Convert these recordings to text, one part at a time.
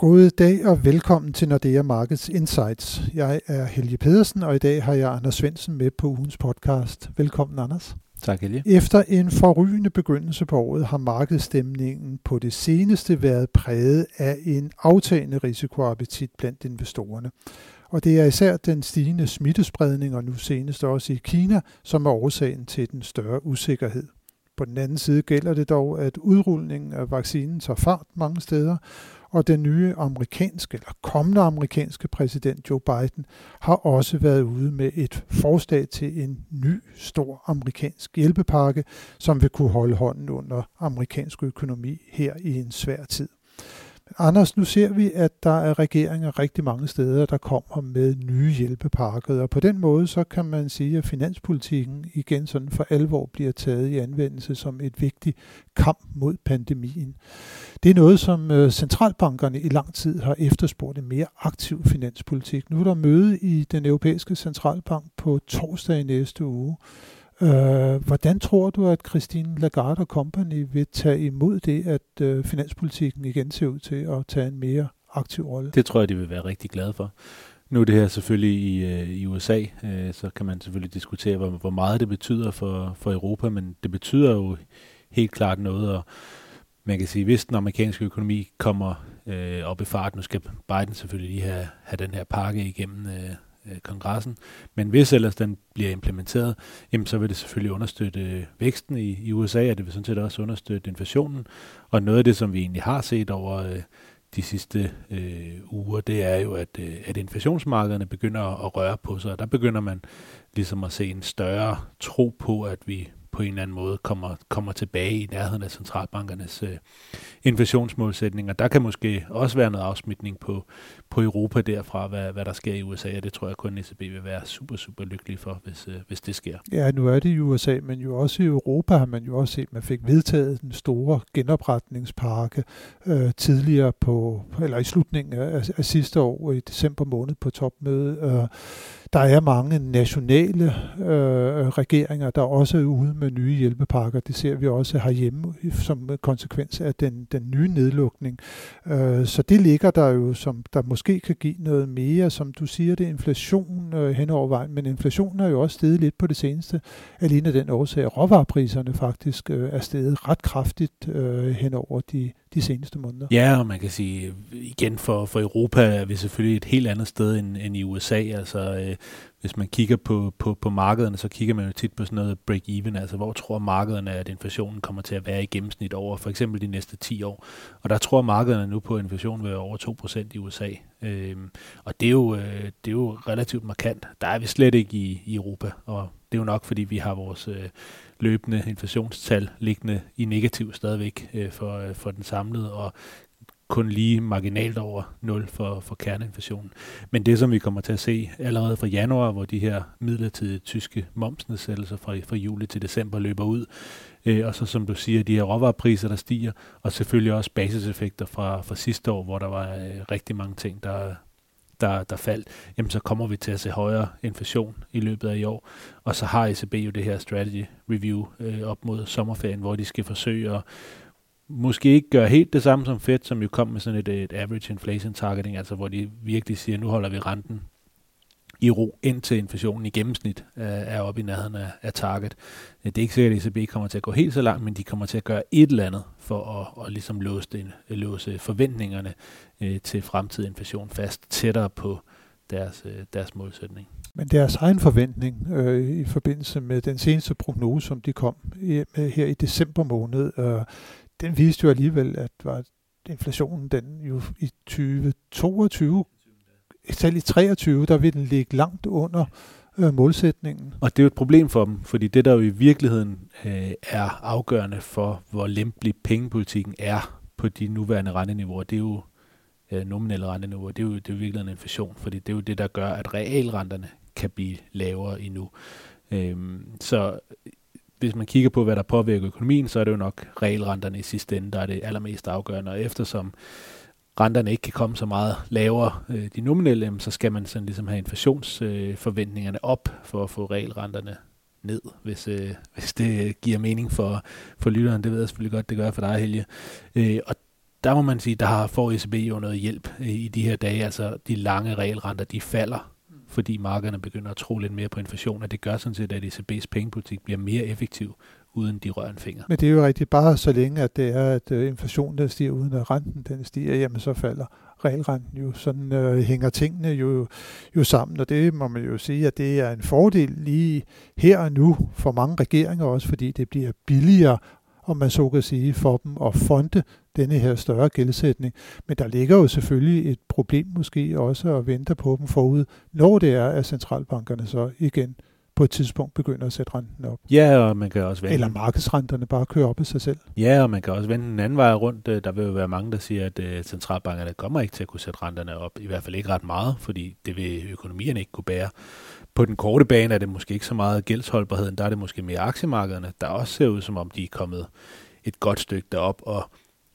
God dag og velkommen til Nordea Markets Insights. Jeg er Helge Pedersen, og i dag har jeg Anders Svensen med på ugens podcast. Velkommen, Anders. Tak, Helge. Efter en forrygende begyndelse på året har markedsstemningen på det seneste været præget af en aftagende risikoappetit blandt investorerne. Og det er især den stigende smittespredning, og nu senest også i Kina, som er årsagen til den større usikkerhed. På den anden side gælder det dog, at udrulningen af vaccinen tager fart mange steder, og den nye amerikanske, eller kommende amerikanske præsident Joe Biden har også været ude med et forslag til en ny stor amerikansk hjælpepakke, som vil kunne holde hånden under amerikansk økonomi her i en svær tid. Anders, nu ser vi, at der er regeringer rigtig mange steder, der kommer med nye hjælpepakker, og på den måde så kan man sige, at finanspolitikken igen sådan for alvor bliver taget i anvendelse som et vigtigt kamp mod pandemien. Det er noget, som øh, centralbankerne i lang tid har efterspurgt en mere aktiv finanspolitik. Nu er der møde i den europæiske centralbank på torsdag i næste uge, Øh, hvordan tror du, at Christine Lagarde og Company vil tage imod det, at øh, finanspolitikken igen ser ud til at tage en mere aktiv rolle? Det tror jeg, de vil være rigtig glade for. Nu er det her selvfølgelig i, øh, i USA, øh, så kan man selvfølgelig diskutere, hvor, hvor meget det betyder for, for Europa, men det betyder jo helt klart noget, og man kan sige, hvis den amerikanske økonomi kommer øh, op i fart, nu skal Biden selvfølgelig lige have, have den her pakke igennem øh, øh, kongressen. Men hvis ellers den bliver implementeret, jamen, så vil det selvfølgelig understøtte øh, væksten i, i USA, og det vil sådan set også understøtte inflationen. Og noget af det, som vi egentlig har set over øh, de sidste øh, uger, det er jo, at, øh, at inflationsmarkederne begynder at røre på sig, og der begynder man ligesom at se en større tro på, at vi på en eller anden måde kommer, kommer tilbage i nærheden af centralbankernes øh, inflationsmålsætninger. Der kan måske også være noget afsmitning på, på Europa derfra, hvad, hvad der sker i USA, og det tror jeg kun ECB vil være super, super lykkelig for, hvis, øh, hvis det sker. Ja, nu er det i USA, men jo også i Europa har man jo også set, at man fik vedtaget den store genopretningspakke øh, tidligere på, eller i slutningen af, af sidste år, i december måned på topmødet. Øh, der er mange nationale øh, regeringer, der også er ude med nye hjælpepakker. Det ser vi også herhjemme som konsekvens af den, den nye nedlukning. Øh, så det ligger der jo, som der måske kan give noget mere. Som du siger, det er inflation øh, hen over vejen, men inflationen er jo også steget lidt på det seneste. Alene af den årsag, at råvarepriserne faktisk øh, er steget ret kraftigt øh, hen over de, de seneste måneder. Ja, og man kan sige, igen for, for Europa er vi selvfølgelig et helt andet sted end, end i USA. Altså, øh, hvis man kigger på, på, på markederne, så kigger man jo tit på sådan noget break-even, altså hvor tror markederne, at inflationen kommer til at være i gennemsnit over for eksempel de næste 10 år. Og der tror markederne nu på, at inflationen vil være over 2% i USA. Øh, og det er, jo, øh, det er jo relativt markant. Der er vi slet ikke i, i Europa, og det er jo nok, fordi vi har vores øh, løbende inflationstal liggende i negativ stadigvæk øh, for, øh, for den samlede, og kun lige marginalt over 0 for, for kerneinflationen. Men det, som vi kommer til at se allerede fra januar, hvor de her midlertidige tyske momsnedsættelser fra, fra juli til december løber ud, øh, og så som du siger, de her råvarepriser, der stiger, og selvfølgelig også basiseffekter fra, fra sidste år, hvor der var øh, rigtig mange ting, der, der, der faldt, jamen så kommer vi til at se højere inflation i løbet af i år. Og så har ECB jo det her strategy review øh, op mod sommerferien, hvor de skal forsøge at måske ikke gøre helt det samme som Fed, som jo kom med sådan et, et average inflation targeting, altså hvor de virkelig siger, nu holder vi renten i ro, indtil inflationen i gennemsnit øh, er oppe i nærheden af, af target. Øh, det er ikke sikkert, at ECB kommer til at gå helt så langt, men de kommer til at gøre et eller andet for at, at ligesom låse, den, låse forventningerne øh, til fremtidig inflation fast tættere på deres, øh, deres målsætning. Men deres egen forventning øh, i forbindelse med den seneste prognose, som de kom med her i december måned, øh, den viste jo alligevel, at var inflationen den jo i 2022, selv i 23, der vil den ligge langt under øh, målsætningen. Og det er jo et problem for dem, fordi det der jo i virkeligheden øh, er afgørende for, hvor lempelig pengepolitikken er på de nuværende renteniveauer, det er jo øh, nominelle renteniveauer, det er jo det er virkelig en inflation, fordi det er jo det, der gør, at realrenterne kan blive lavere endnu. Øhm, så hvis man kigger på, hvad der påvirker økonomien, så er det jo nok realrenterne i sidste ende, der er det allermest afgørende. Og eftersom renterne ikke kan komme så meget lavere, øh, de nominelle, så skal man sådan ligesom have inflationsforventningerne øh, op for at få realrenterne ned, hvis, øh, hvis det giver mening for, for lytteren. Det ved jeg selvfølgelig godt, det gør for dig, Helge. Øh, og der må man sige, der har får ECB jo noget hjælp øh, i de her dage. Altså de lange regelrenter, de falder, fordi markederne begynder at tro lidt mere på inflation, og det gør sådan set, at ECB's pengepolitik bliver mere effektiv, uden de rører en finger. Men det er jo rigtigt, bare så længe, at det er, at øh, inflationen der stiger, uden at renten den stiger, jamen så falder regelrenten jo. Sådan øh, hænger tingene jo, jo sammen, og det må man jo sige, at det er en fordel lige her og nu for mange regeringer også, fordi det bliver billigere om man så kan sige, for dem at fonde denne her større gældsætning. Men der ligger jo selvfølgelig et problem måske også at vente på dem forud, når det er, at centralbankerne så igen på et tidspunkt begynder at sætte renten op. Ja, og man kan også vente. Eller markedsrenterne bare kører op af sig selv. Ja, og man kan også vende en anden vej rundt. Øh, der vil jo være mange, der siger, at øh, centralbankerne kommer ikke til at kunne sætte renterne op. I hvert fald ikke ret meget, fordi det vil økonomierne ikke kunne bære. På den korte bane er det måske ikke så meget gældsholdbarheden, der er det måske mere aktiemarkederne, der også ser ud som om, de er kommet et godt stykke derop, og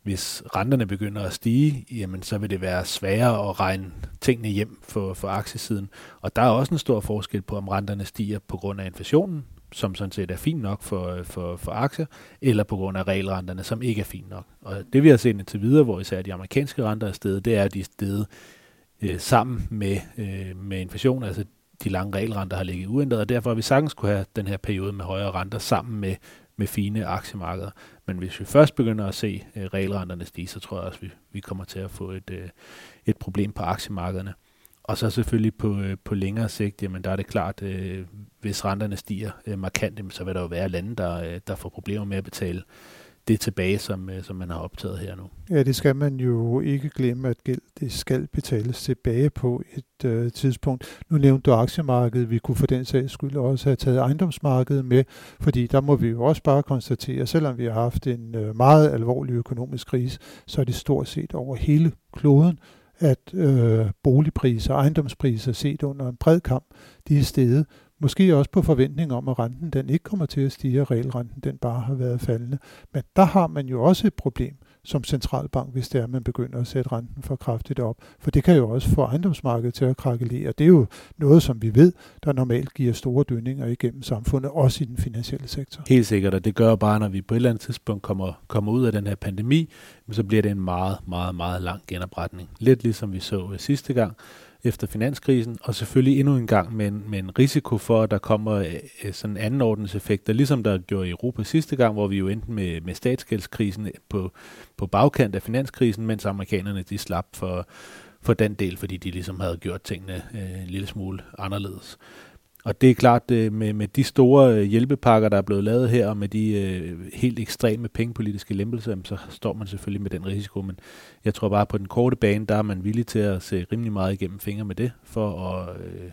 hvis renterne begynder at stige, jamen så vil det være sværere at regne tingene hjem for, for aktiesiden. Og der er også en stor forskel på, om renterne stiger på grund af inflationen, som sådan set er fint nok for, for, for aktier, eller på grund af regelrenterne, som ikke er fint nok. Og det vi har set indtil videre, hvor især de amerikanske renter er steget, det er, at de er steget øh, sammen med, øh, med inflation, altså de lange regelrenter har ligget uændret, og derfor har vi sagtens kunne have den her periode med højere renter sammen med, med fine aktiemarkeder. Men hvis vi først begynder at se øh, regelrenterne stige, så tror jeg også, at vi, vi kommer til at få et, øh, et problem på aktiemarkederne. Og så selvfølgelig på, øh, på længere sigt, jamen der er det klart, øh, hvis renterne stiger øh, markant, så vil der jo være lande, der, øh, der får problemer med at betale det tilbage, som, øh, som man har optaget her nu. Ja, det skal man jo ikke glemme, at gæld det skal betales tilbage på et øh, tidspunkt. Nu nævnte du aktiemarkedet, vi kunne for den sags skyld også have taget ejendomsmarkedet med, fordi der må vi jo også bare konstatere, at selvom vi har haft en øh, meget alvorlig økonomisk krise, så er det stort set over hele kloden, at øh, boligpriser og ejendomspriser set under en bred kamp, de er steget. Måske også på forventning om, at renten den ikke kommer til at stige, og regelrenten den bare har været faldende. Men der har man jo også et problem som centralbank, hvis det er, at man begynder at sætte renten for kraftigt op. For det kan jo også få ejendomsmarkedet til at krakkelere. Det er jo noget, som vi ved, der normalt giver store dønninger igennem samfundet, også i den finansielle sektor. Helt sikkert, og det gør bare, når vi på et eller andet tidspunkt kommer, kommer ud af den her pandemi, så bliver det en meget, meget, meget lang genopretning. Lidt ligesom vi så sidste gang, efter finanskrisen, og selvfølgelig endnu en gang med en, med en risiko for, at der kommer øh, øh sådan effekter ligesom der gjorde i Europa sidste gang, hvor vi jo endte med, med statsgældskrisen øh, på, på bagkant af finanskrisen, mens amerikanerne de slap for, for den del, fordi de ligesom havde gjort tingene øh, en lille smule anderledes. Og det er klart, øh, med, med de store øh, hjælpepakker, der er blevet lavet her, og med de øh, helt ekstreme pengepolitiske lempelser, så står man selvfølgelig med den risiko. Men jeg tror bare, på den korte bane, der er man villig til at se rimelig meget igennem fingre med det, for at, øh,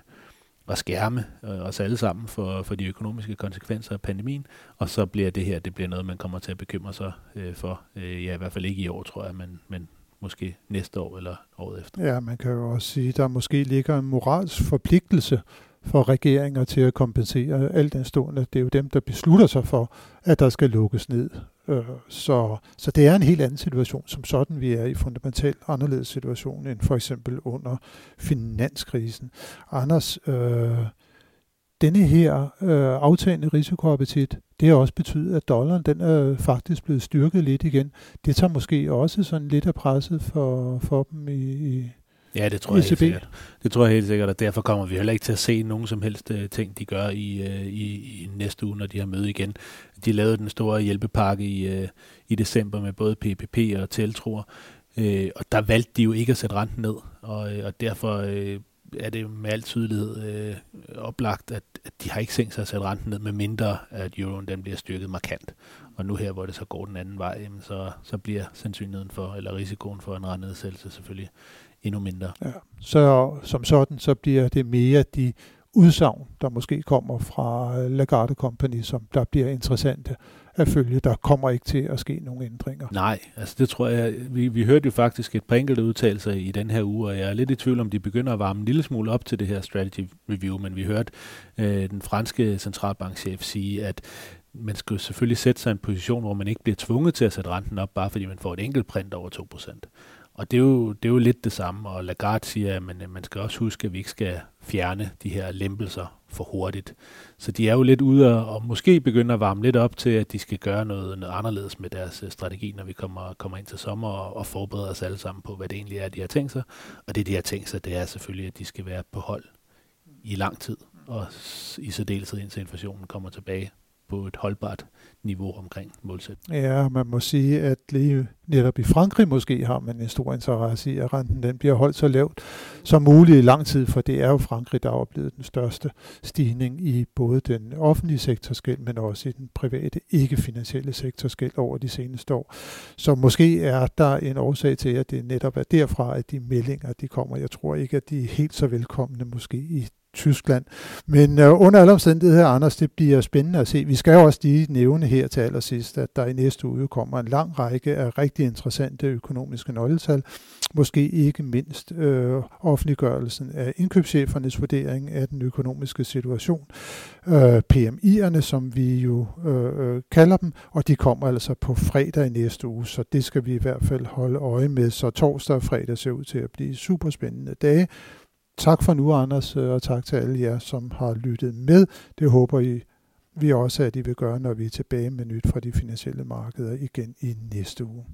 at skærme øh, os alle sammen for, for de økonomiske konsekvenser af pandemien. Og så bliver det her, det bliver noget, man kommer til at bekymre sig øh, for. Ja, i hvert fald ikke i år, tror jeg, men, men måske næste år eller året efter. Ja, man kan jo også sige, at der måske ligger en moralsk forpligtelse for regeringer til at kompensere alt den stående. Det er jo dem, der beslutter sig for, at der skal lukkes ned. Øh, så, så det er en helt anden situation, som sådan vi er i fundamentalt anderledes situation end for eksempel under finanskrisen. Anders, øh, denne her øh, aftagende risikoappetit, det har også betydet, at dollaren den er faktisk blevet styrket lidt igen. Det tager måske også sådan lidt af presset for, for dem i, i Ja, det tror jeg helt sikkert. Det tror jeg helt sikkert, og derfor kommer vi heller ikke til at se nogen som helst uh, ting, de gør i, uh, i, i næste uge, når de har møde igen. De lavede den store hjælpepakke i, uh, i december med både PPP og Teltroer, uh, og der valgte de jo ikke at sætte renten ned, og, og derfor uh, er det med al tydelighed uh, oplagt, at, at de har ikke tænkt sig at sætte renten ned, med mindre at euroen den bliver styrket markant. Og nu her, hvor det så går den anden vej, jamen så, så bliver sandsynligheden for, eller risikoen for en rentenedsættelse selvfølgelig endnu mindre. Ja. Så som sådan, så bliver det mere de udsagn, der måske kommer fra Lagarde Company, som der bliver interessante at følge. Der kommer ikke til at ske nogen ændringer. Nej, altså det tror jeg, vi, vi hørte jo faktisk et par enkelte udtalelser i den her uge, og jeg er lidt i tvivl om, de begynder at varme en lille smule op til det her strategy review, men vi hørte øh, den franske centralbankchef sige, at man skal selvfølgelig sætte sig i en position, hvor man ikke bliver tvunget til at sætte renten op, bare fordi man får et enkelt print over 2%. Og det er, jo, det er jo lidt det samme, og Lagarde siger, at man, man skal også huske, at vi ikke skal fjerne de her lempelser for hurtigt. Så de er jo lidt ude og måske begynder at varme lidt op til, at de skal gøre noget, noget anderledes med deres øh, strategi, når vi kommer, kommer ind til sommer og, og forbereder os alle sammen på, hvad det egentlig er, de har tænkt sig. Og det, de har tænkt sig, det er selvfølgelig, at de skal være på hold i lang tid, og i særdeleshed indtil inflationen kommer tilbage på et holdbart niveau omkring målsætningen. Ja, man må sige, at lige netop i Frankrig måske har man en stor interesse i, at renten den bliver holdt så lavt som muligt i lang tid, for det er jo Frankrig, der har oplevet den største stigning i både den offentlige sektorskæld, men også i den private, ikke-finansielle sektorskæld over de seneste år. Så måske er der en årsag til, at det netop er derfra, at de meldinger de kommer. Jeg tror ikke, at de er helt så velkomne måske i Tyskland. Men øh, under alle omstændigheder, Anders, det bliver spændende at se. Vi skal jo også lige nævne her til allersidst, at der i næste uge kommer en lang række af rigtig interessante økonomiske nøgletal. Måske ikke mindst øh, offentliggørelsen af indkøbschefernes vurdering af den økonomiske situation. Øh, PMI'erne, som vi jo øh, øh, kalder dem, og de kommer altså på fredag i næste uge, så det skal vi i hvert fald holde øje med. Så torsdag og fredag ser ud til at blive super spændende dage. Tak for nu, Anders, øh, og tak til alle jer, som har lyttet med. Det håber I, vi også, at I vil gøre, når vi er tilbage med nyt fra de finansielle markeder igen i næste uge.